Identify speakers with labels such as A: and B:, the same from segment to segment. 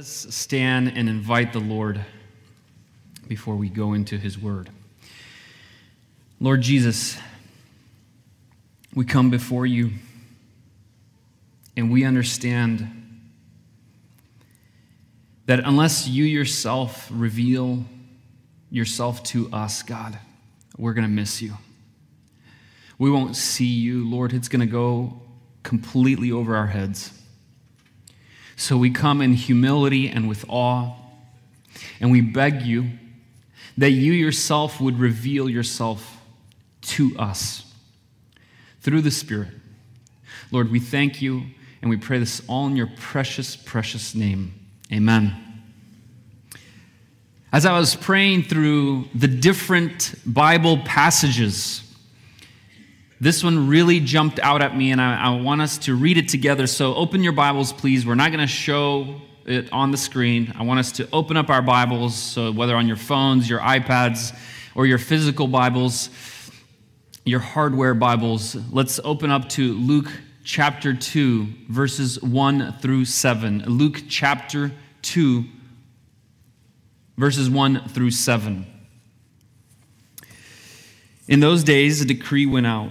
A: us stand and invite the Lord before we go into his word. Lord Jesus, we come before you and we understand that unless you yourself reveal yourself to us, God, we're going to miss you. We won't see you, Lord. It's going to go completely over our heads. So we come in humility and with awe, and we beg you that you yourself would reveal yourself to us through the Spirit. Lord, we thank you and we pray this all in your precious, precious name. Amen. As I was praying through the different Bible passages, this one really jumped out at me, and I, I, want us to read it together. So open your Bibles, please. We're not going to show it on the screen. I want us to open up our Bibles, so whether on your phones, your iPads, or your physical Bibles, your hardware Bibles, let's open up to Luke chapter 2, verses 1 through 7. Luke chapter 2, verses 1 through 7. In those days, a decree went out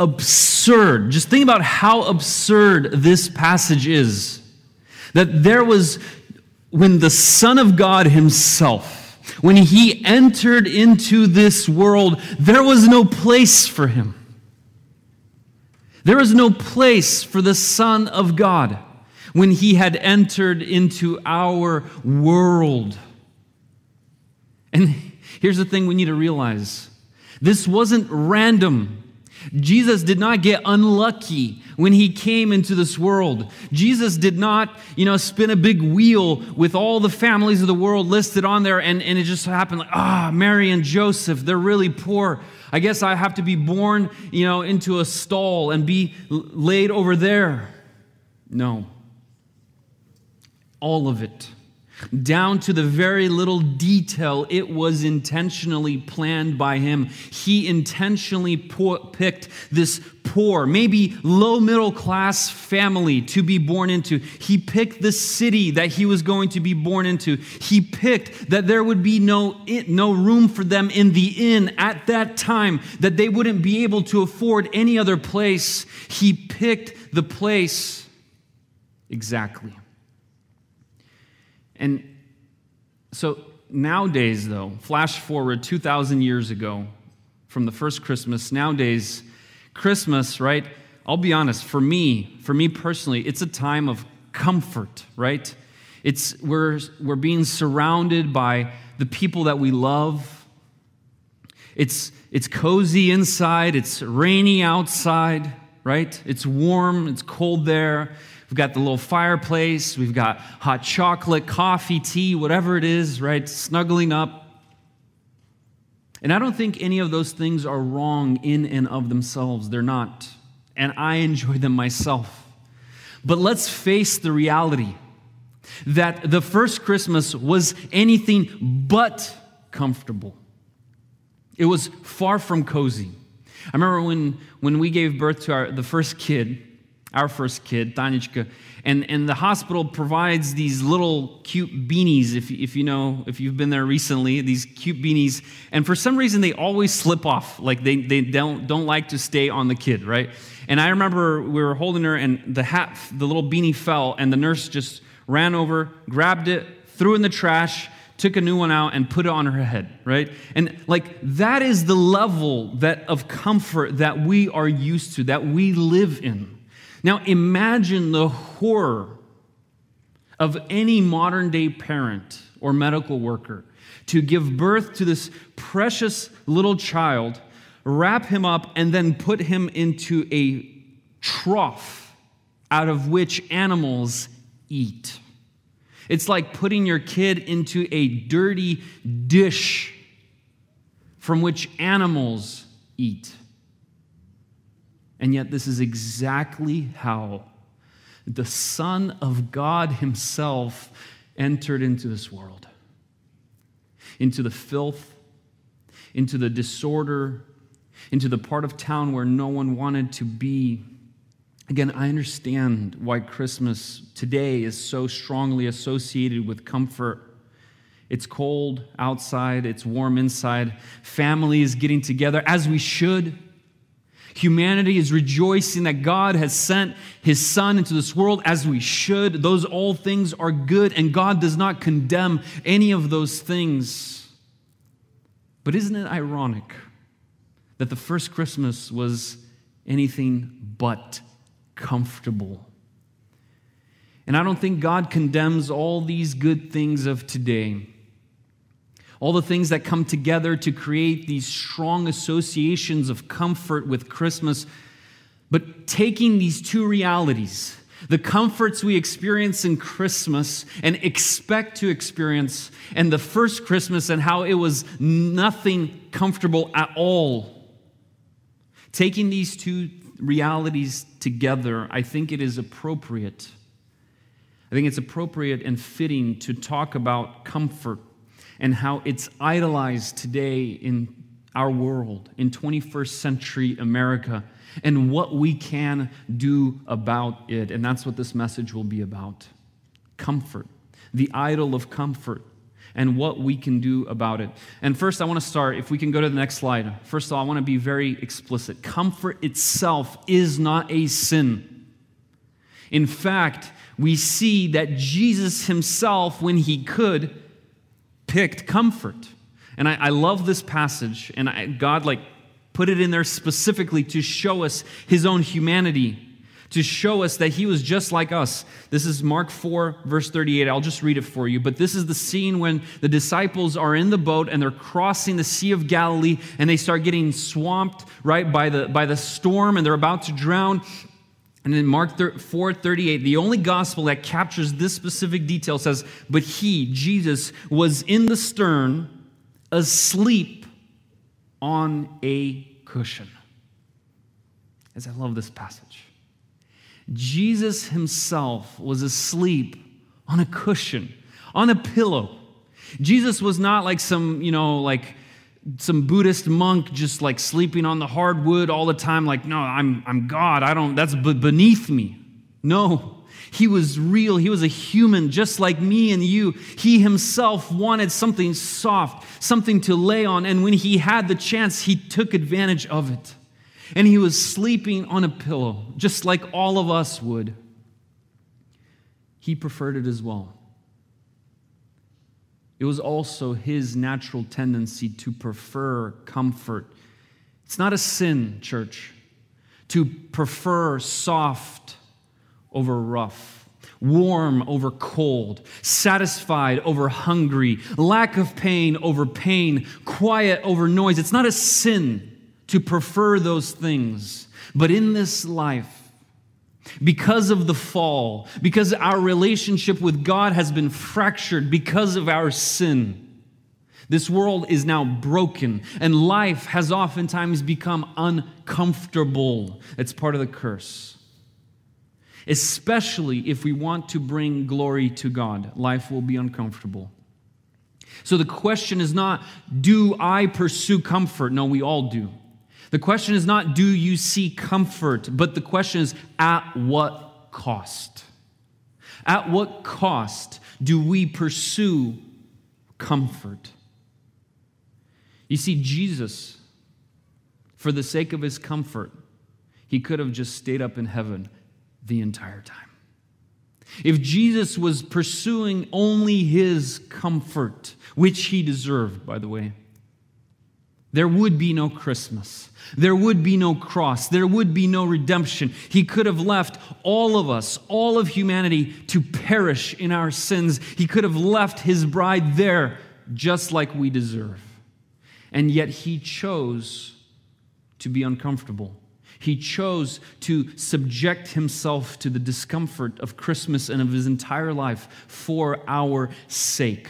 A: absurd. Just think about how absurd this passage is. That there was, when the Son of God Himself, when He entered into this world, there was no place for Him. There was no place for the Son of God when He had entered into our world. And here's the thing we need to realize this wasn't random. Jesus did not get unlucky when he came into this world. Jesus did not, you know, spin a big wheel with all the families of the world listed on there and, and it just happened like, ah, Mary and Joseph, they're really poor. I guess I have to be born, you know, into a stall and be laid over there. No. All of it down to the very little detail, it was intentionally planned by him. He intentionally picked this poor, maybe low middle class family to be born into. He picked the city that he was going to be born into. He picked that there would be no, no room for them in the inn at that time, that they wouldn't be able to afford any other place. He picked the place exactly. And so nowadays, though, flash forward 2,000 years ago from the first Christmas, nowadays, Christmas, right? I'll be honest, for me, for me personally, it's a time of comfort, right? It's we're we're being surrounded by the people that we love. It's it's cozy inside, it's rainy outside, right? It's warm, it's cold there. We've got the little fireplace. We've got hot chocolate, coffee, tea, whatever it is, right? Snuggling up. And I don't think any of those things are wrong in and of themselves. They're not. And I enjoy them myself. But let's face the reality that the first Christmas was anything but comfortable. It was far from cozy. I remember when, when we gave birth to our, the first kid, our first kid, Tanichka. And, and the hospital provides these little cute beanies, if, if you know, if you've been there recently, these cute beanies. And for some reason, they always slip off. Like they, they don't, don't like to stay on the kid, right? And I remember we were holding her, and the hat, the little beanie fell, and the nurse just ran over, grabbed it, threw it in the trash, took a new one out and put it on her head, right? And like that is the level that of comfort that we are used to, that we live in. Now imagine the horror of any modern day parent or medical worker to give birth to this precious little child, wrap him up, and then put him into a trough out of which animals eat. It's like putting your kid into a dirty dish from which animals eat. And yet, this is exactly how the Son of God Himself entered into this world into the filth, into the disorder, into the part of town where no one wanted to be. Again, I understand why Christmas today is so strongly associated with comfort. It's cold outside, it's warm inside. Families getting together as we should. Humanity is rejoicing that God has sent his Son into this world as we should. Those all things are good, and God does not condemn any of those things. But isn't it ironic that the first Christmas was anything but comfortable? And I don't think God condemns all these good things of today all the things that come together to create these strong associations of comfort with Christmas. But taking these two realities, the comforts we experience in Christmas and expect to experience, and the first Christmas and how it was nothing comfortable at all. Taking these two realities together, I think it is appropriate. I think it's appropriate and fitting to talk about comfort and how it's idolized today in our world, in 21st century America, and what we can do about it. And that's what this message will be about comfort, the idol of comfort, and what we can do about it. And first, I want to start, if we can go to the next slide. First of all, I want to be very explicit. Comfort itself is not a sin. In fact, we see that Jesus himself, when he could, picked comfort. And I, I love this passage, and I, God like put it in there specifically to show us his own humanity, to show us that he was just like us. This is Mark 4, verse 38. I'll just read it for you. But this is the scene when the disciples are in the boat and they're crossing the Sea of Galilee and they start getting swamped, right, by the, by the storm and they're about to drown. And in Mark 4 38, the only gospel that captures this specific detail says, But he, Jesus, was in the stern, asleep on a cushion. As I love this passage. Jesus himself was asleep on a cushion, on a pillow. Jesus was not like some, you know, like some Buddhist monk just like sleeping on the hardwood all the time, like, no, I'm, I'm God. I don't, that's beneath me. No, he was real. He was a human just like me and you. He himself wanted something soft, something to lay on. And when he had the chance, he took advantage of it. And he was sleeping on a pillow, just like all of us would. He preferred it as well. It was also his natural tendency to prefer comfort. It's not a sin, church, to prefer soft over rough, warm over cold, satisfied over hungry, lack of pain over pain, quiet over noise. It's not a sin to prefer those things. But in this life, because of the fall, because our relationship with God has been fractured because of our sin. This world is now broken, and life has oftentimes become uncomfortable. It's part of the curse. Especially if we want to bring glory to God, life will be uncomfortable. So the question is not, do I pursue comfort? No, we all do. The question is not, do you seek comfort? But the question is, at what cost? At what cost do we pursue comfort? You see, Jesus, for the sake of his comfort, he could have just stayed up in heaven the entire time. if Jesus was pursuing only his comfort, which he deserved, by the way, there would be no Christmas. There would be no cross. There would be no redemption. He could have left all of us, all of humanity, to perish in our sins. He could have left his bride there just like we deserve. And yet he chose to be uncomfortable. He chose to subject himself to the discomfort of Christmas and of his entire life for our sake.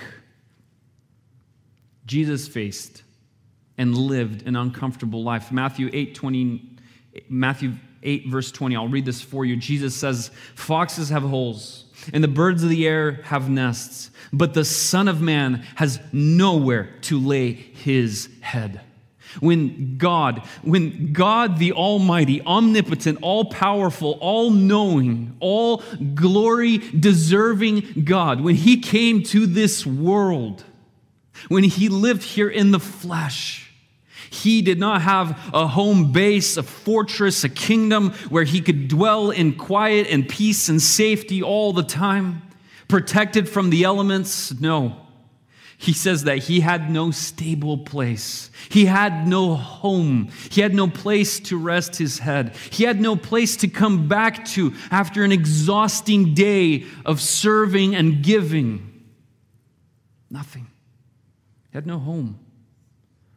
A: Jesus faced and lived an uncomfortable life. Matthew 8, 20, Matthew 8, verse 20. I'll read this for you. Jesus says, Foxes have holes, and the birds of the air have nests, but the Son of Man has nowhere to lay his head. When God, when God the Almighty, omnipotent, all powerful, all knowing, all glory deserving God, when He came to this world, when He lived here in the flesh, he did not have a home base, a fortress, a kingdom where he could dwell in quiet and peace and safety all the time, protected from the elements. No he says that he had no stable place. He had no home. He had no place to rest his head. He had no place to come back to after an exhausting day of serving and giving. Nothing. He had no home.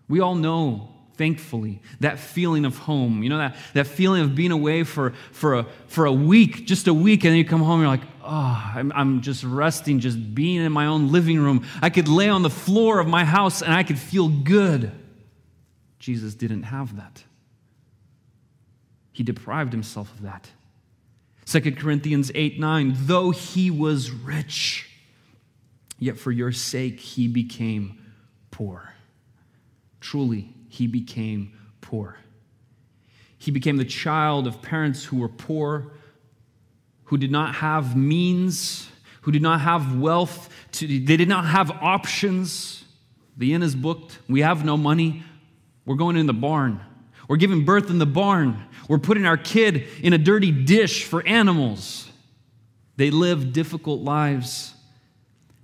A: We all know thankfully that feeling of home you know that, that feeling of being away for, for, a, for a week just a week and then you come home and you're like oh I'm, I'm just resting just being in my own living room. I could lay on the floor of my house and i could feel good. Jesus didn't have that. He deprived himself of that. 2 corinthians 8 9 though he was rich yet for your sake he became poor truly he became poor. He became the child of parents who were poor, who did not have means, who did not have wealth, to, they did not have options. The inn is booked. We have no money. We're going in the barn. We're giving birth in the barn. We're putting our kid in a dirty dish for animals. They lived difficult lives.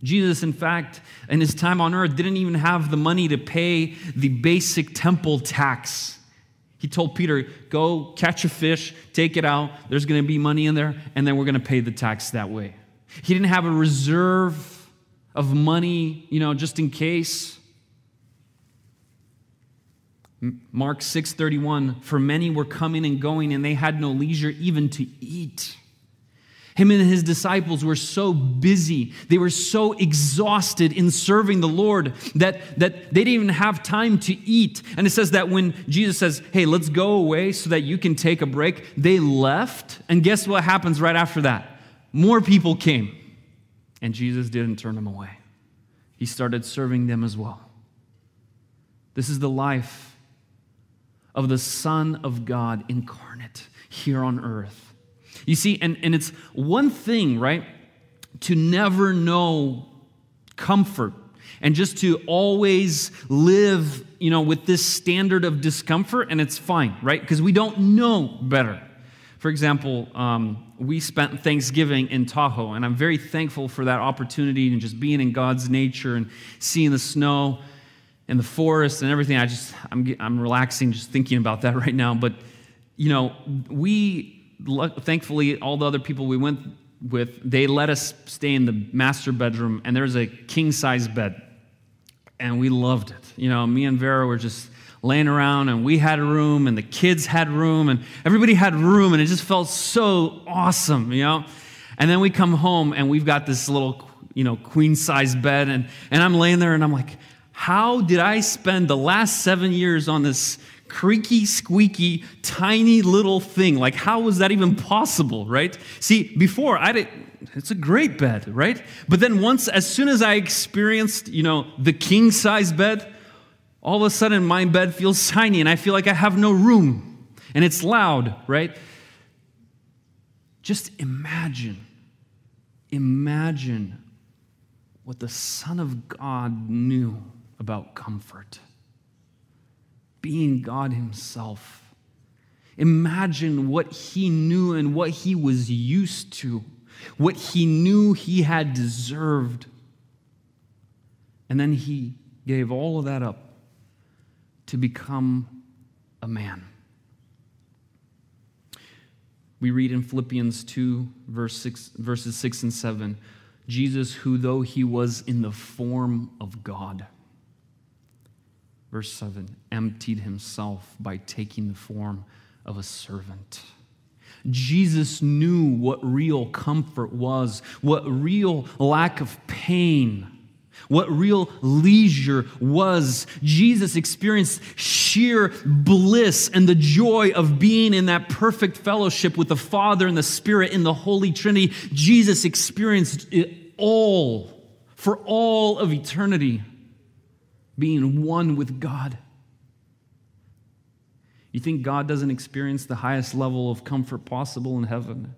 A: Jesus, in fact, in his time on earth, didn't even have the money to pay the basic temple tax. He told Peter, Go catch a fish, take it out. There's going to be money in there, and then we're going to pay the tax that way. He didn't have a reserve of money, you know, just in case. Mark 6:31 For many were coming and going and they had no leisure even to eat. Him and his disciples were so busy, they were so exhausted in serving the Lord that, that they didn't even have time to eat. And it says that when Jesus says, Hey, let's go away so that you can take a break, they left. And guess what happens right after that? More people came. And Jesus didn't turn them away, he started serving them as well. This is the life of the Son of God incarnate here on earth. You see, and, and it's one thing, right, to never know comfort and just to always live, you know, with this standard of discomfort, and it's fine, right? Because we don't know better. For example, um, we spent Thanksgiving in Tahoe, and I'm very thankful for that opportunity and just being in God's nature and seeing the snow and the forest and everything. I just, I'm, I'm relaxing just thinking about that right now. But, you know, we thankfully, all the other people we went with, they let us stay in the master bedroom, and there's a king size bed. And we loved it. You know, me and Vera were just laying around, and we had a room, and the kids had room, and everybody had room, and it just felt so awesome, you know? And then we come home, and we've got this little, you know, queen size bed, and, and I'm laying there, and I'm like, how did I spend the last seven years on this creaky, squeaky, tiny little thing. Like, how was that even possible, right? See, before I did, it's a great bed, right? But then once, as soon as I experienced, you know, the king size bed, all of a sudden my bed feels tiny and I feel like I have no room and it's loud, right? Just imagine, imagine what the Son of God knew about comfort being God Himself. Imagine what He knew and what He was used to what he knew he had deserved. And then he gave all of that up to become a man. We read in Philippians 2, verse 6, verses 6 and 7 Jesus, who though he was in the form of God, verse 7, emptied himself by taking the form of a servant. Jesus knew what real comfort was, what real lack of pain what real leisure was. Jesus experienced sheer bliss and the joy of being in that perfect fellowship with the Father and the Spirit in the Holy Trinity. Jesus experienced it all for all of eternity, being one with God. You think God doesn't experience the highest level of comfort possible in heaven?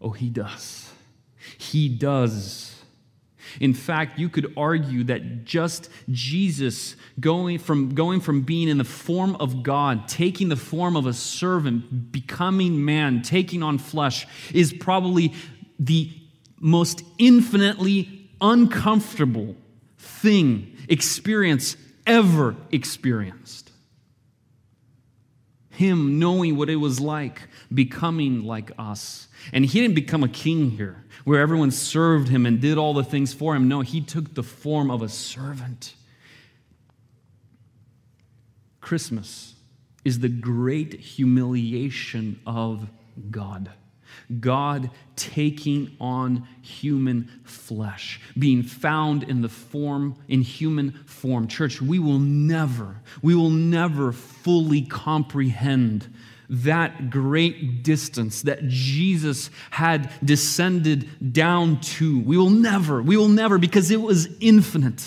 A: Oh, He does. He does. In fact, you could argue that just Jesus going from, going from being in the form of God, taking the form of a servant, becoming man, taking on flesh, is probably the most infinitely uncomfortable thing, experience ever experienced. Him knowing what it was like, becoming like us. And he didn't become a king here where everyone served him and did all the things for him. No, he took the form of a servant. Christmas is the great humiliation of God. God taking on human flesh, being found in the form, in human form. Church, we will never, we will never fully comprehend that great distance that Jesus had descended down to. We will never, we will never, because it was infinite.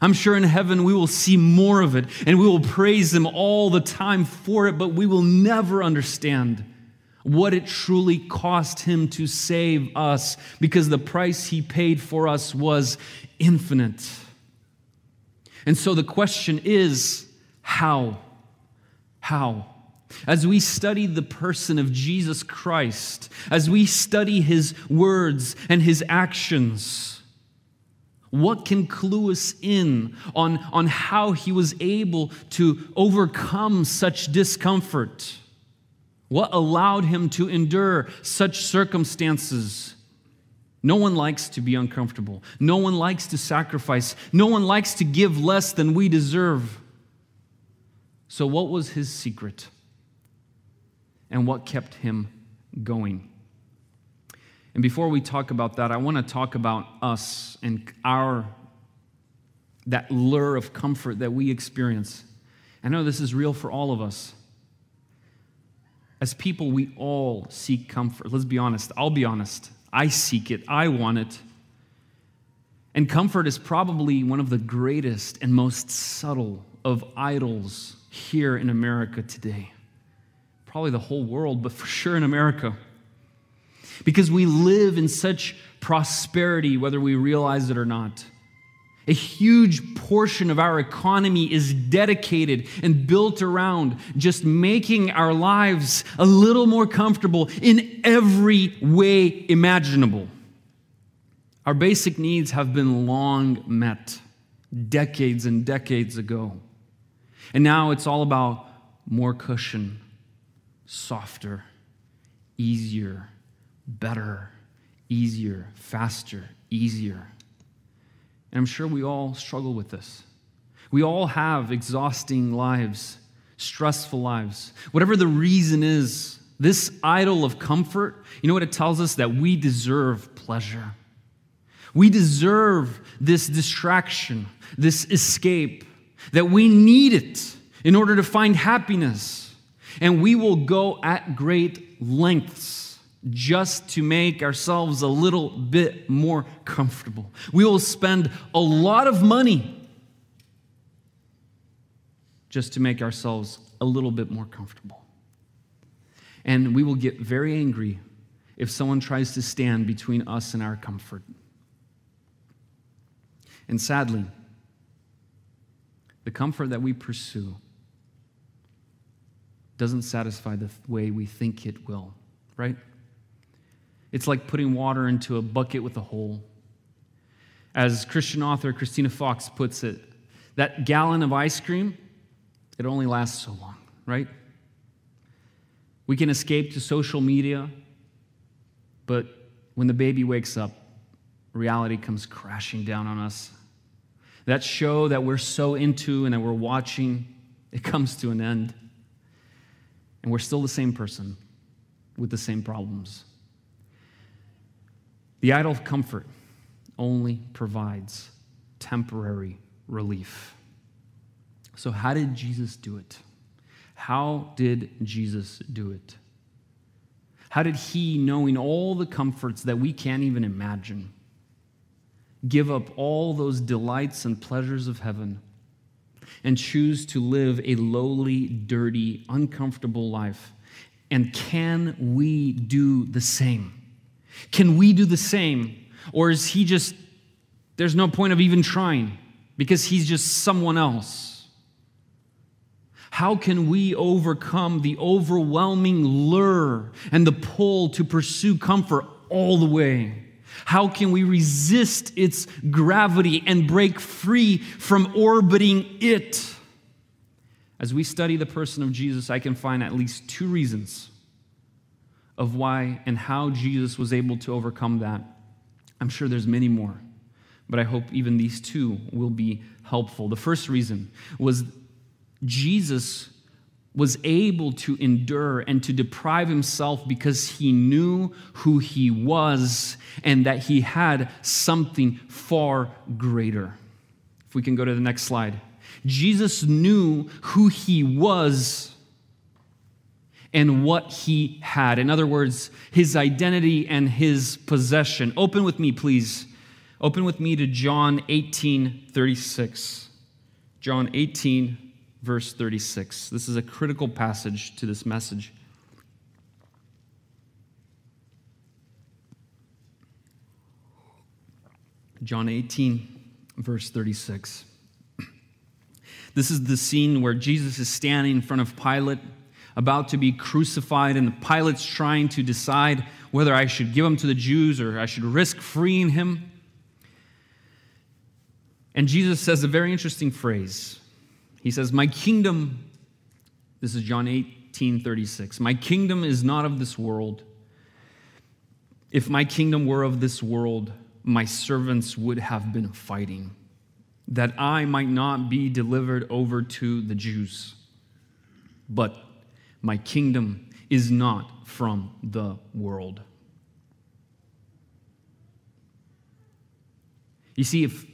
A: I'm sure in heaven we will see more of it and we will praise Him all the time for it, but we will never understand what it truly cost Him to save us because the price He paid for us was infinite. And so the question is how? How? As we study the person of Jesus Christ, as we study his words and his actions, what can clue us in on, on how he was able to overcome such discomfort? What allowed him to endure such circumstances? No one likes to be uncomfortable. No one likes to sacrifice. No one likes to give less than we deserve. So, what was his secret? and what kept him going. And before we talk about that, I want to talk about us and our that lure of comfort that we experience. I know this is real for all of us. As people, we all seek comfort. Let's be honest. I'll be honest. I seek it. I want it. And comfort is probably one of the greatest and most subtle of idols here in America today probably the whole world, but for sure in America. Because we live in such prosperity, whether we realize it or not. A huge portion of our economy is dedicated and built around just making our lives a little more comfortable in every way imaginable. Our basic needs have been long met, decades and decades ago. And now it's all about more cushion, softer, easier, better, easier, faster, easier. And I'm sure we all struggle with this. We all have exhausting lives, stressful lives. Whatever the reason is, this idol of comfort, you know what it tells us? That we deserve pleasure. We deserve this distraction, this escape, that we need it in order to find happiness. And we will go at great lengths just to make ourselves a little bit more comfortable. We will spend a lot of money just to make ourselves a little bit more comfortable. And we will get very angry if someone tries to stand between us and our comfort. And sadly, the comfort that we pursue doesn't satisfy the way we think it will, right? It's like putting water into a bucket with a hole. As Christian author Christina Fox puts it, that gallon of ice cream, it only lasts so long, right? We can escape to social media, but when the baby wakes up, reality comes crashing down on us. That show that we're so into and that we're watching, it comes to an end. And we're still the same person with the same problems. The idol of comfort only provides temporary relief. So, how did Jesus do it? How did Jesus do it? How did he, knowing all the comforts that we can't even imagine, give up all those delights and pleasures of heaven and choose to live a lowly, dirty, uncomfortable life? And can we do the same? Can we do the same? Or is he just, there's no point of even trying because he's just someone else? How can we overcome the overwhelming lure and the pull to pursue comfort all the way? How can we resist its gravity and break free from orbiting it? As we study the person of Jesus, I can find at least two reasons of why and how Jesus was able to overcome that. I'm sure there's many more, but I hope even these two will be helpful. The first reason was Jesus was able to endure and to deprive himself because he knew who he was and that he had something far greater. If we can go to the next slide. Jesus knew who he was and what he had. In other words, his identity and his possession. Open with me, please. Open with me to John 18 36. John 18, verse 36. This is a critical passage to this message. John 18, verse 36. This is the scene where Jesus is standing in front of Pilate about to be crucified, and the Pilate's trying to decide whether I should give him to the Jews or I should risk freeing him. And Jesus says a very interesting phrase. He says, My kingdom, this is John 18 36, my kingdom is not of this world. If my kingdom were of this world, my servants would have been fighting, that I might not be delivered over to the Jews. But my kingdom is not from the world. You see, if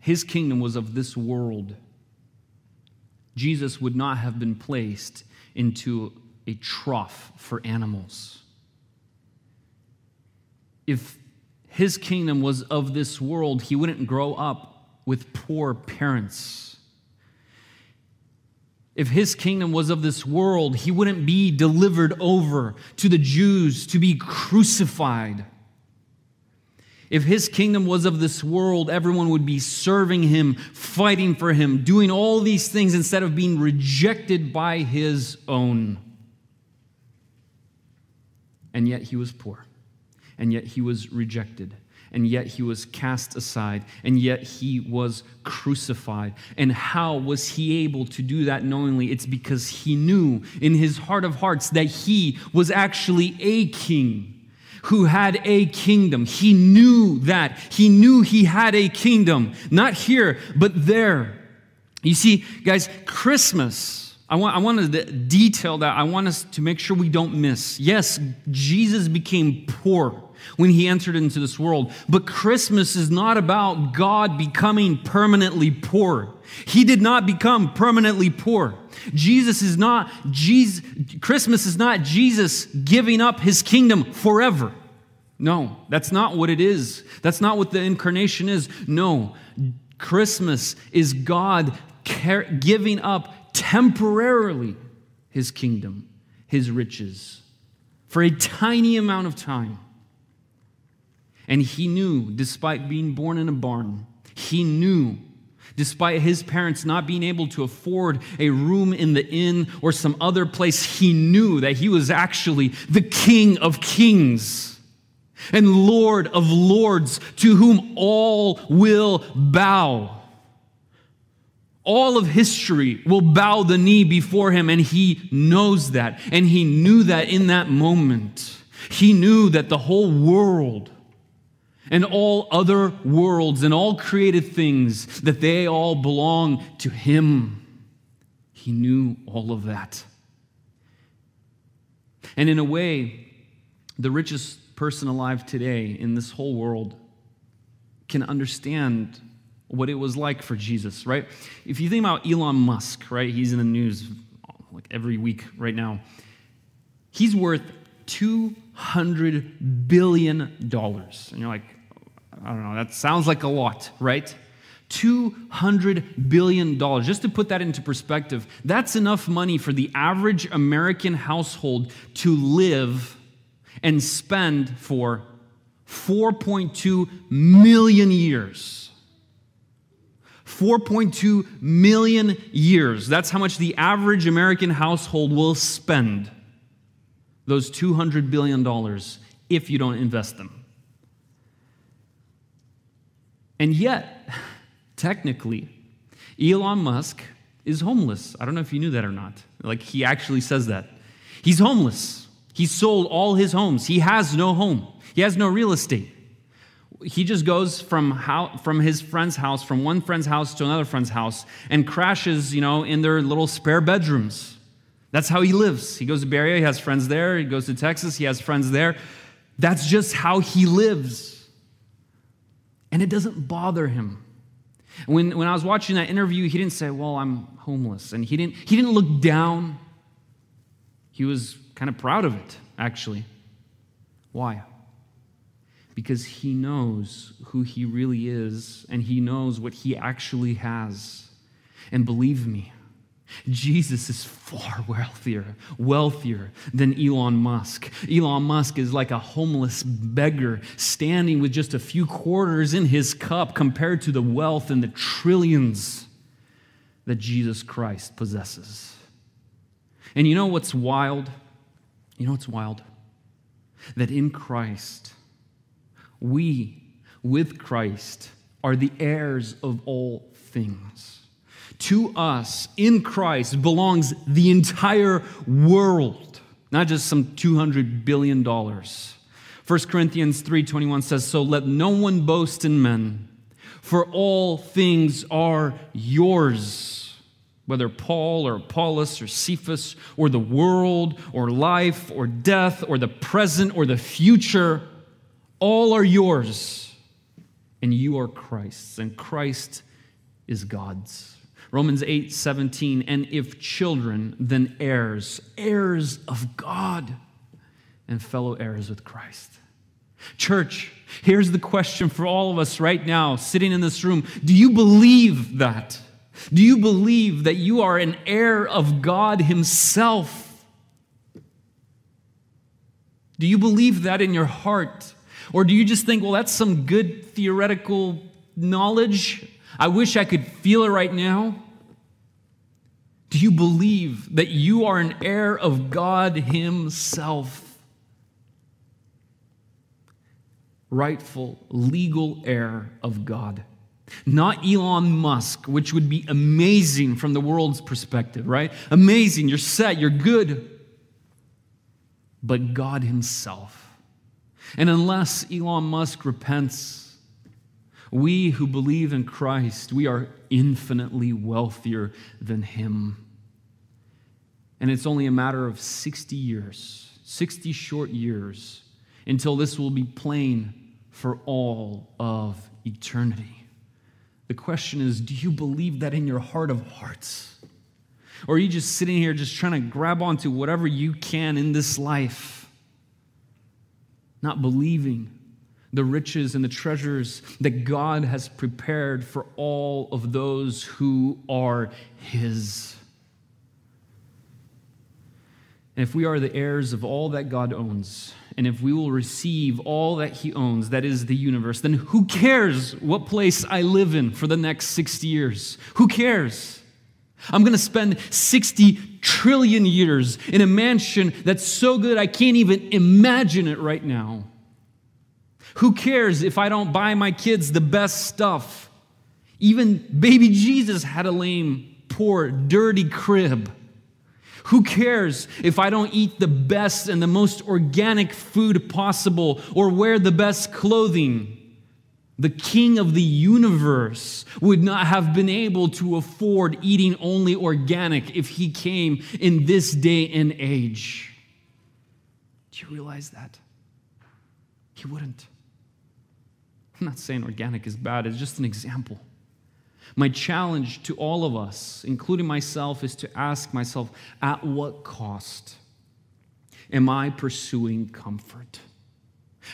A: his kingdom was of this world, Jesus would not have been placed into a trough for animals. If his kingdom was of this world, he wouldn't grow up with poor parents if his kingdom was of this world, he wouldn't be delivered over to the Jews to be crucified. If his kingdom was of this world, everyone would be serving him, fighting for him, doing all these things instead of being rejected by his own. And yet he was poor, and yet he was rejected and yet he was cast aside, and yet he was crucified. And how was he able to do that knowingly? It's because he knew in his heart of hearts that he was actually a king who had a kingdom. He knew that. He knew he had a kingdom, not here, but there. You see, guys, Christmas. I want, I want to detail that. I want us to make sure we don't miss. Yes, Jesus became poor when he entered into this world. But Christmas is not about God becoming permanently poor. He did not become permanently poor. Jesus is not Jesus Christmas is not Jesus giving up his kingdom forever. No, that's not what it is. That's not what the incarnation is. No. Christmas is God giving up temporarily his kingdom, his riches for a tiny amount of time and he knew, despite being born in a barn, he knew Despite his parents not being able to afford a room in the inn or some other place, he knew that he was actually the King of Kings and Lord of Lords to whom all will bow. All of history will bow the knee before him, and he knows that. And he knew that in that moment. He knew that the whole world and all other worlds and all created things, that they all belong to him. He knew all of that. And in a way, the richest person alive today in this whole world can understand what it was like for Jesus, right? If you think about Elon Musk, right? He's in the news like every week right now. He's worth $200 billion. And you're like, I don't know, that sounds like a lot, right? $200 billion. Just to put that into perspective, that's enough money for the average American household to live and spend for 4.2 million years. 4.2 million years. That's how much the average American household will spend those $200 billion if you don't invest them. And yet, technically, Elon Musk is homeless. I don't know if you knew that or not. Like, he actually says that. He's homeless. He sold all his homes. He has no home, he has no real estate. He just goes from, how, from his friend's house, from one friend's house to another friend's house, and crashes, you know, in their little spare bedrooms. That's how he lives. He goes to Area, he has friends there. He goes to Texas, he has friends there. That's just how he lives. And it doesn't bother him. When, when I was watching that interview, he didn't say, Well, I'm homeless. And he didn't, he didn't look down. He was kind of proud of it, actually. Why? Because he knows who he really is and he knows what he actually has. And believe me, Jesus is far wealthier, wealthier than Elon Musk. Elon Musk is like a homeless beggar standing with just a few quarters in his cup compared to the wealth and the trillions that Jesus Christ possesses. And you know what's wild? You know what's wild? That in Christ, we, with Christ, are the heirs of all things. To us, in Christ, belongs the entire world, not just some $200 billion. 1 Corinthians 3:21 says, "So let no one boast in men, for all things are yours." whether Paul or Apollos or Cephas or the world or life or death or the present or the future, all are yours. And you are Christ's, and Christ is God's. Romans 8 17, and if children, then heirs, heirs of God, and fellow heirs with Christ. Church, here's the question for all of us right now, sitting in this room. Do you believe that? Do you believe that you are an heir of God Himself? Do you believe that in your heart? Or do you just think, well, that's some good theoretical knowledge? I wish I could feel it right now. Do you believe that you are an heir of God Himself? Rightful, legal heir of God. Not Elon Musk, which would be amazing from the world's perspective, right? Amazing, you're set, you're good. But God Himself. And unless Elon Musk repents, we who believe in Christ, we are infinitely wealthier than Him. And it's only a matter of 60 years, 60 short years, until this will be plain for all of eternity. The question is do you believe that in your heart of hearts? Or are you just sitting here just trying to grab onto whatever you can in this life, not believing the riches and the treasures that God has prepared for all of those who are His? And if we are the heirs of all that God owns, and if we will receive all that He owns, that is the universe, then who cares what place I live in for the next 60 years? Who cares? I'm going to spend 60 trillion years in a mansion that's so good I can't even imagine it right now. Who cares if I don't buy my kids the best stuff? Even baby Jesus had a lame, poor, dirty crib. Who cares if I don't eat the best and the most organic food possible or wear the best clothing? The king of the universe would not have been able to afford eating only organic if he came in this day and age. Do you realize that? He wouldn't. I'm not saying organic is bad, it's just an example. My challenge to all of us, including myself, is to ask myself at what cost am I pursuing comfort?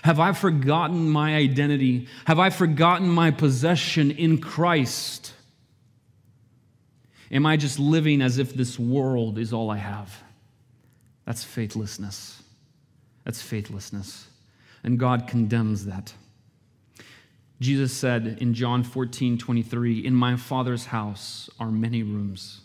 A: Have I forgotten my identity? Have I forgotten my possession in Christ? Am I just living as if this world is all I have? That's faithlessness. That's faithlessness. And God condemns that. Jesus said in John 14, 23, In my Father's house are many rooms.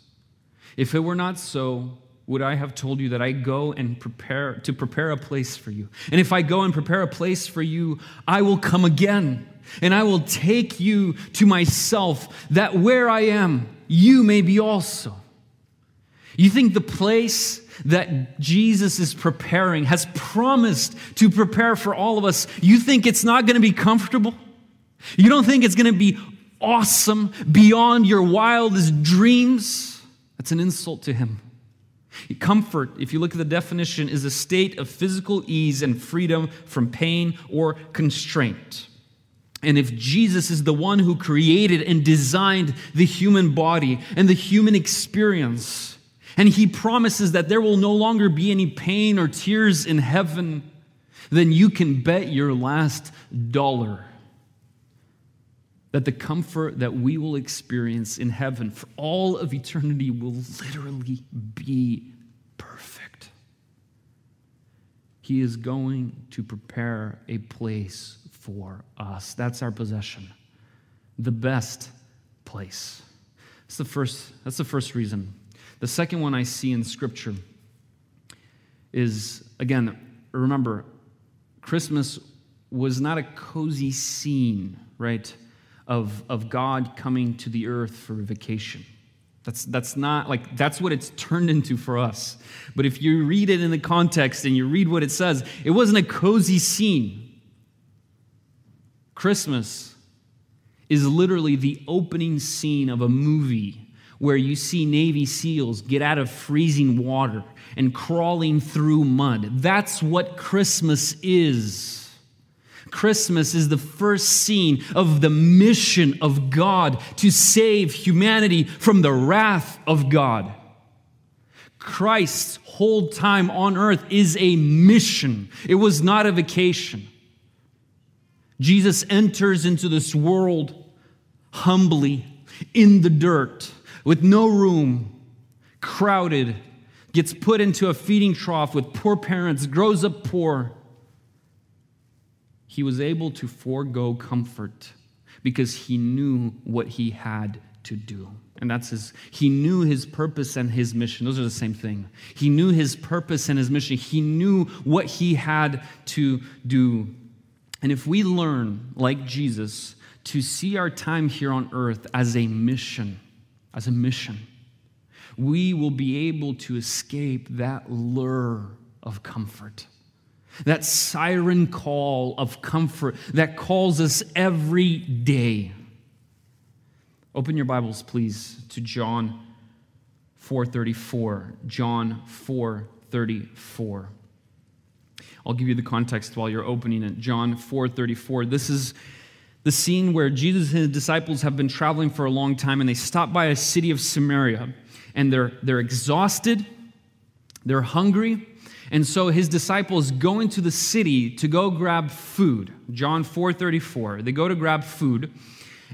A: If it were not so, would I have told you that I go and prepare to prepare a place for you? And if I go and prepare a place for you, I will come again, and I will take you to myself, that where I am, you may be also. You think the place that Jesus is preparing, has promised to prepare for all of us, you think it's not going to be comfortable? You don't think it's going to be awesome beyond your wildest dreams? That's an insult to him. Comfort, if you look at the definition, is a state of physical ease and freedom from pain or constraint. And if Jesus is the one who created and designed the human body and the human experience, and he promises that there will no longer be any pain or tears in heaven, then you can bet your last dollar that the comfort that we will experience in heaven for all of eternity will literally be perfect. He is going to prepare a place for us. That's our possession. The best place. That's the first, that's the first reason. The second one I see in Scripture is, again, remember, Christmas was not a cozy scene, right? Of, of God coming to the earth for a vacation. That's, that's not like, that's what it's turned into for us. But if you read it in the context and you read what it says, it wasn't a cozy scene. Christmas is literally the opening scene of a movie where you see Navy SEALs get out of freezing water and crawling through mud. That's what Christmas is. Christmas is the first scene of the mission of God to save humanity from the wrath of God. Christ's whole time on earth is a mission, it was not a vacation. Jesus enters into this world humbly, in the dirt, with no room, crowded, gets put into a feeding trough with poor parents, grows up poor he was able to forego comfort because he knew what he had to do. And that's his, he knew his purpose and his mission. Those are the same thing. He knew his purpose and his mission. He knew what he had to do. And if we learn, like Jesus, to see our time here on earth as a mission, as a mission, we will be able to escape that lure of comfort that siren call of comfort that calls us every day. Open your Bibles, please, to John 4:34. John 4:34. I'll give you the context while you're opening it. John 4:34. This is the scene where Jesus and his disciples have been traveling for a long time and they stop by a city of Samaria and they're, they're exhausted, they're hungry, and so his disciples go into the city to go grab food. John 4:34. They go to grab food,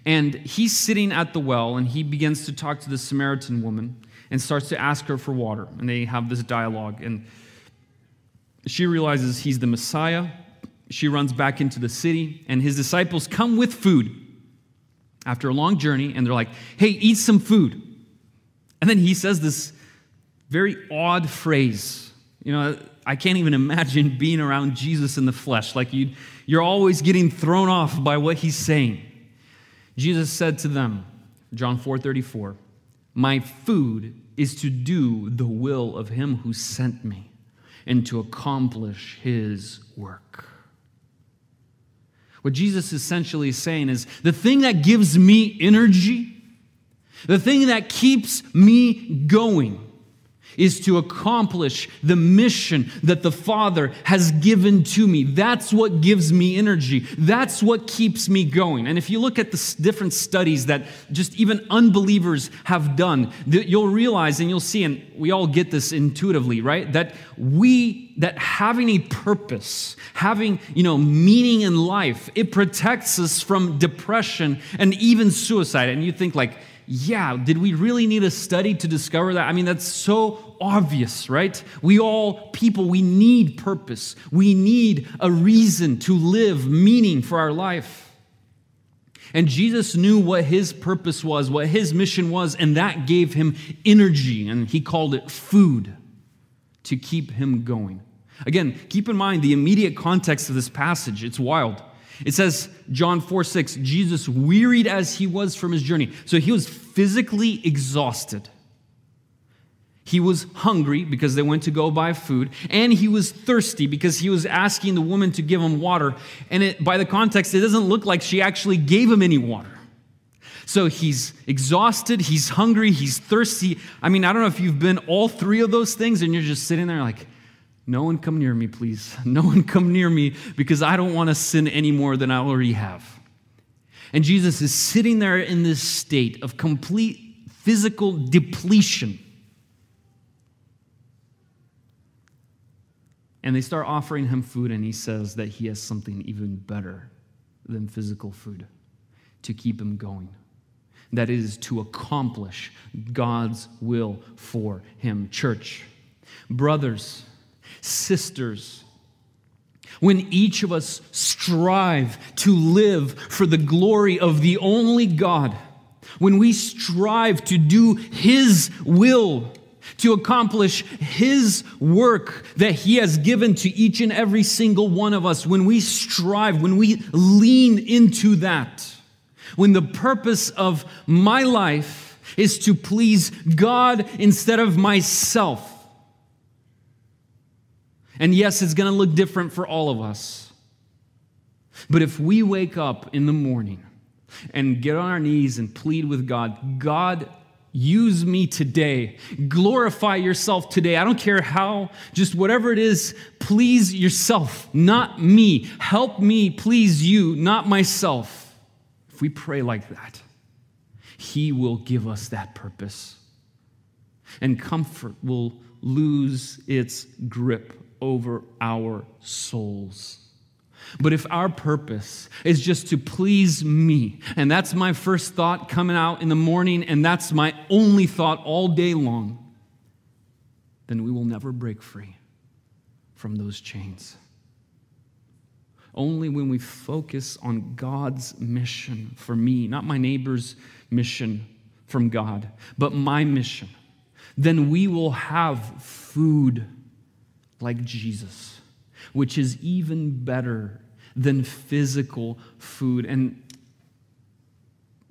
A: and he's sitting at the well and he begins to talk to the Samaritan woman and starts to ask her for water. And they have this dialogue and she realizes he's the Messiah. She runs back into the city, and his disciples come with food after a long journey, and they're like, hey, eat some food. And then he says this very odd phrase. You know, I can't even imagine being around Jesus in the flesh. Like you you're always getting thrown off by what he's saying. Jesus said to them, John 4 34, My food is to do the will of him who sent me and to accomplish his work. What Jesus essentially is saying is the thing that gives me energy, the thing that keeps me going, is to accomplish the mission that the Father has given to me. That's what gives me energy. That's what keeps me going. And if you look at the different studies that just even unbelievers have done, you'll realize and you'll see, and we all get this intuitively, right? That we, that having a purpose, having, you know, meaning in life, it protects us from depression and even suicide. And you think like, yeah, did we really need a study to discover that? I mean, that's so obvious, right? We all, people, we need purpose. We need a reason to live, meaning for our life. And Jesus knew what his purpose was, what his mission was, and that gave him energy, and he called it food to keep him going. Again, keep in mind the immediate context of this passage. It's wild. It says, John 4 6, Jesus, wearied as he was from his journey. So he was physically exhausted. He was hungry because they went to go buy food, and he was thirsty because he was asking the woman to give him water. And it, by the context, it doesn't look like she actually gave him any water. So he's exhausted, he's hungry, he's thirsty. I mean, I don't know if you've been all three of those things and you're just sitting there like, no one come near me, please. No one come near me because I don't want to sin any more than I already have. And Jesus is sitting there in this state of complete physical depletion. And they start offering him food, and he says that he has something even better than physical food to keep him going. That is to accomplish God's will for him. Church, brothers, sisters, when each of us strive to live for the glory of the only God, when we strive to do His will, to accomplish His work that He has given to each and every single one of us, when we strive, when we lean into that, when the purpose of my life is to please God instead of myself, and yes, it's going to look different for all of us. But if we wake up in the morning and get on our knees and plead with God, God, use me today. Glorify yourself today. I don't care how, just whatever it is, please yourself, not me. Help me please you, not myself. If we pray like that, He will give us that purpose. And comfort will lose its grip over our souls. But if our purpose is just to please me, and that's my first thought coming out in the morning, and that's my only thought all day long, then we will never break free from those chains. Only when we focus on God's mission for me, not my neighbor's mission from God, but my mission, then we will have food like Jesus, which is even better than physical food. And,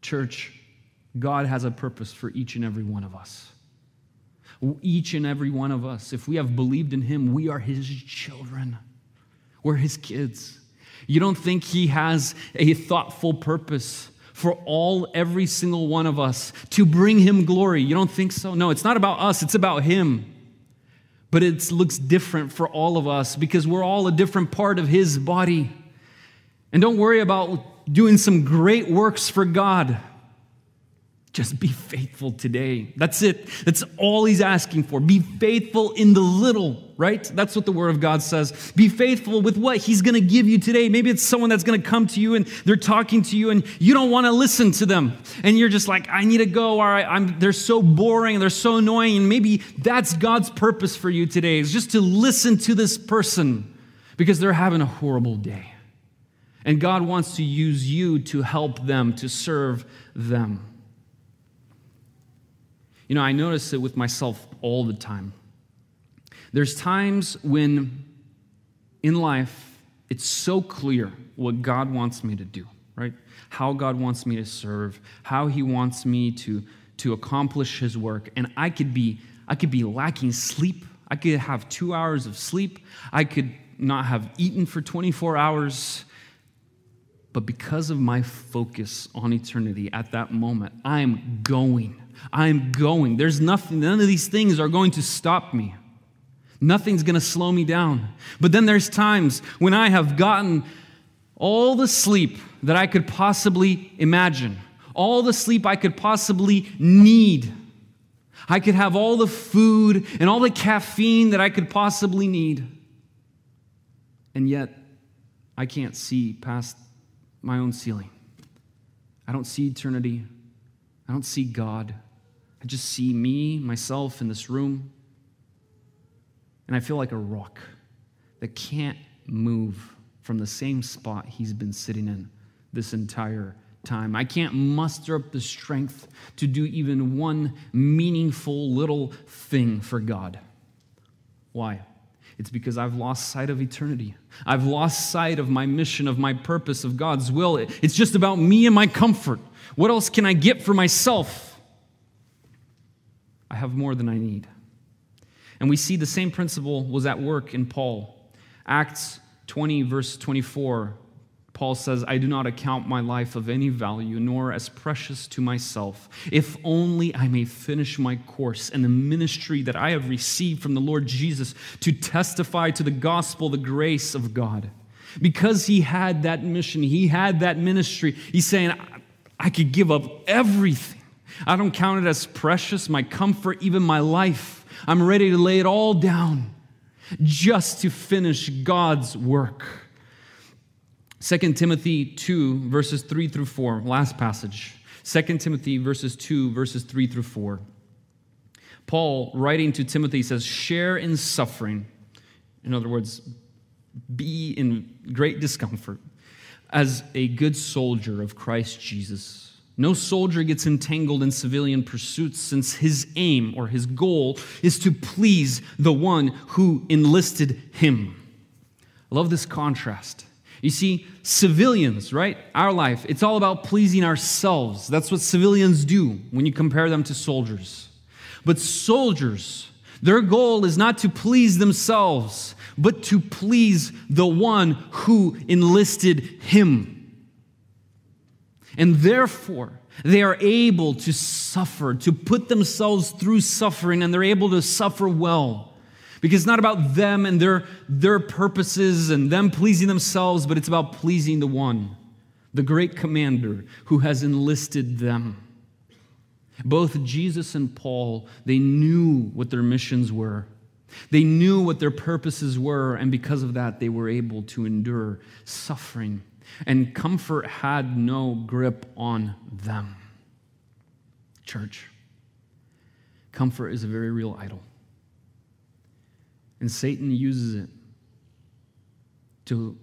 A: church, God has a purpose for each and every one of us. Each and every one of us, if we have believed in Him, we are His children. We're His kids. You don't think He has a thoughtful purpose for all, every single one of us to bring Him glory? You don't think so? No, it's not about us, it's about Him. But it looks different for all of us because we're all a different part of His body. And don't worry about doing some great works for God. Just be faithful today. That's it. That's all He's asking for. Be faithful in the little, right? That's what the Word of God says. Be faithful with what He's going to give you today. Maybe it's someone that's going to come to you and they're talking to you and you don't want to listen to them. And you're just like, I need to go. All right, I'm, they're so boring they're so annoying. And maybe that's God's purpose for you today is just to listen to this person because they're having a horrible day. And God wants to use you to help them, to serve them. You know, I notice it with myself all the time. There's times when in life it's so clear what God wants me to do, right? How God wants me to serve, how he wants me to to accomplish his work and I could be I could be lacking sleep. I could have 2 hours of sleep. I could not have eaten for 24 hours. But because of my focus on eternity at that moment, I'm going. I'm going. There's nothing, none of these things are going to stop me. Nothing's going to slow me down. But then there's times when I have gotten all the sleep that I could possibly imagine, all the sleep I could possibly need. I could have all the food and all the caffeine that I could possibly need. And yet, I can't see past my own ceiling. I don't see eternity. I don't see God. I just see me, myself in this room. And I feel like a rock that can't move from the same spot he's been sitting in this entire time. I can't muster up the strength to do even one meaningful little thing for God. Why? It's because I've lost sight of eternity. I've lost sight of my mission, of my purpose, of God's will. It's just about me and my comfort. What else can I get for myself? I have more than I need. And we see the same principle was at work in Paul. Acts 20, verse 24 Paul says, I do not account my life of any value, nor as precious to myself, if only I may finish my course and the ministry that I have received from the Lord Jesus to testify to the gospel, the grace of God. Because he had that mission, he had that ministry, he's saying, I could give up everything. I don't count it as precious, my comfort, even my life. I'm ready to lay it all down just to finish God's work. 2 Timothy 2, verses 3 through 4, last passage. 2 Timothy verses 2, verses 3 through 4. Paul, writing to Timothy, says, Share in suffering. In other words, be in great discomfort as a good soldier of Christ Jesus. No soldier gets entangled in civilian pursuits since his aim or his goal is to please the one who enlisted him. I love this contrast. You see, civilians, right? Our life, it's all about pleasing ourselves. That's what civilians do when you compare them to soldiers. But soldiers, their goal is not to please themselves, but to please the one who enlisted him. And therefore, they are able to suffer, to put themselves through suffering, and they're able to suffer well. Because it's not about them and their, their purposes and them pleasing themselves, but it's about pleasing the one, the great commander who has enlisted them. Both Jesus and Paul, they knew what their missions were. They knew what their purposes were, and because of that, they were able to endure suffering. And comfort had no grip on them. Church, comfort is a very real idol. And Satan uses it to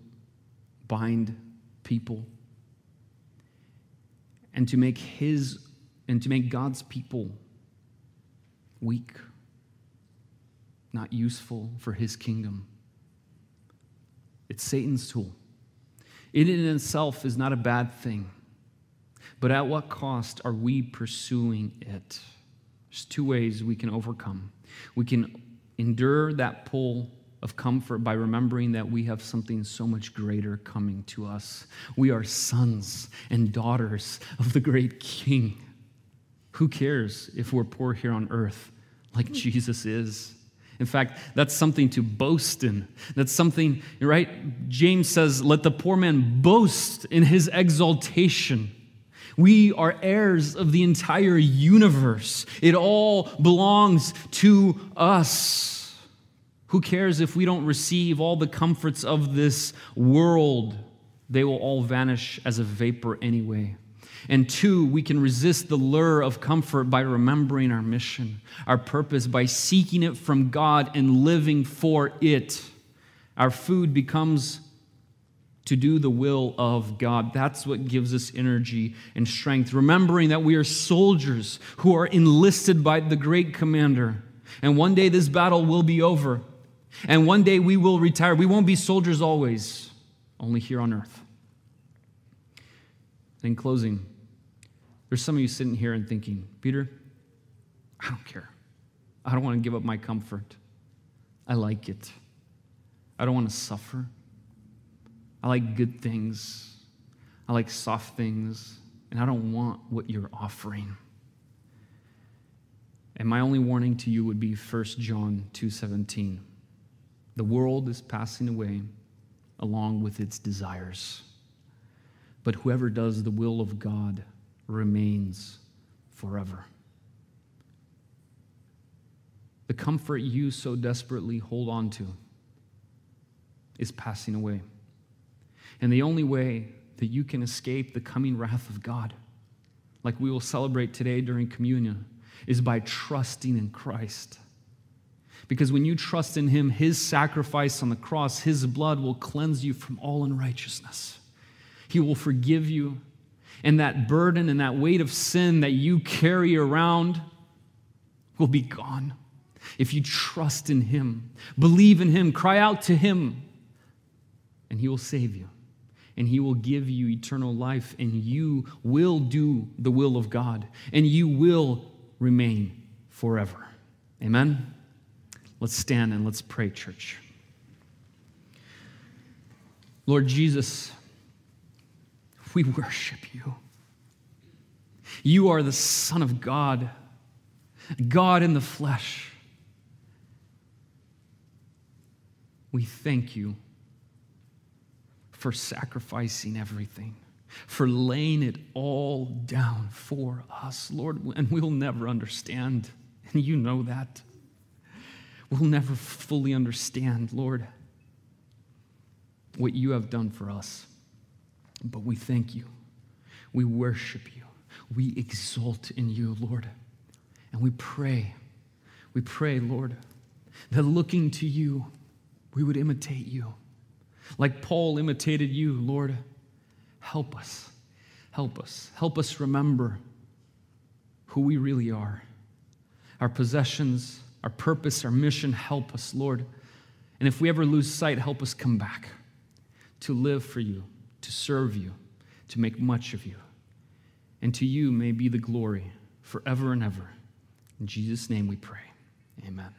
A: bind people and to make his and to make God's people weak, not useful for his kingdom. It's Satan's tool. It in itself is not a bad thing. But at what cost are we pursuing it? There's two ways we can overcome. We can endure that pull of comfort by remembering that we have something so much greater coming to us. We are sons and daughters of the great King. Who cares if we're poor here on earth like Jesus is? In fact, that's something to boast in. That's something, right? James says, Let the poor man boast in his exaltation. We are heirs of the entire universe, it all belongs to us. Who cares if we don't receive all the comforts of this world? They will all vanish as a vapor anyway. And two, we can resist the lure of comfort by remembering our mission, our purpose, by seeking it from God and living for it. Our food becomes to do the will of God. That's what gives us energy and strength. Remembering that we are soldiers who are enlisted by the great commander. And one day this battle will be over. And one day we will retire. We won't be soldiers always, only here on earth. In closing, there's some of you sitting here and thinking, Peter, I don't care. I don't want to give up my comfort. I like it. I don't want to suffer. I like good things. I like soft things. And I don't want what you're offering. And my only warning to you would be 1 John 2:17. The world is passing away along with its desires. But whoever does the will of God remains forever. The comfort you so desperately hold on to is passing away. And the only way that you can escape the coming wrath of God, like we will celebrate today during communion, is by trusting in Christ. Because when you trust in Him, His sacrifice on the cross, His blood will cleanse you from all unrighteousness. He will forgive you. And that burden and that weight of sin that you carry around will be gone. If you trust in Him, believe in Him, cry out to Him, and He will save you and he will give you eternal life, and you will do the will of God, and you will remain forever. Amen? Let's stand and let's pray, church. Lord Jesus, we worship you. You are the Son of God, God in the flesh. We thank you for sacrificing everything, for laying it all down for us, Lord. And we'll never understand, and you know that. We'll never fully understand, Lord, what you have done for us. But we thank you. We worship you. We exult in you, Lord. And we pray, we pray, Lord, that looking to you, we would imitate you. Like Paul imitated you, Lord, help us. Help us. Help us remember who we really are. Our possessions, our purpose, our mission, help us, Lord. And if we ever lose sight, help us come back to live for you, to serve you, to make much of you. And to you may be the glory forever and ever. In Jesus' name we pray. Amen.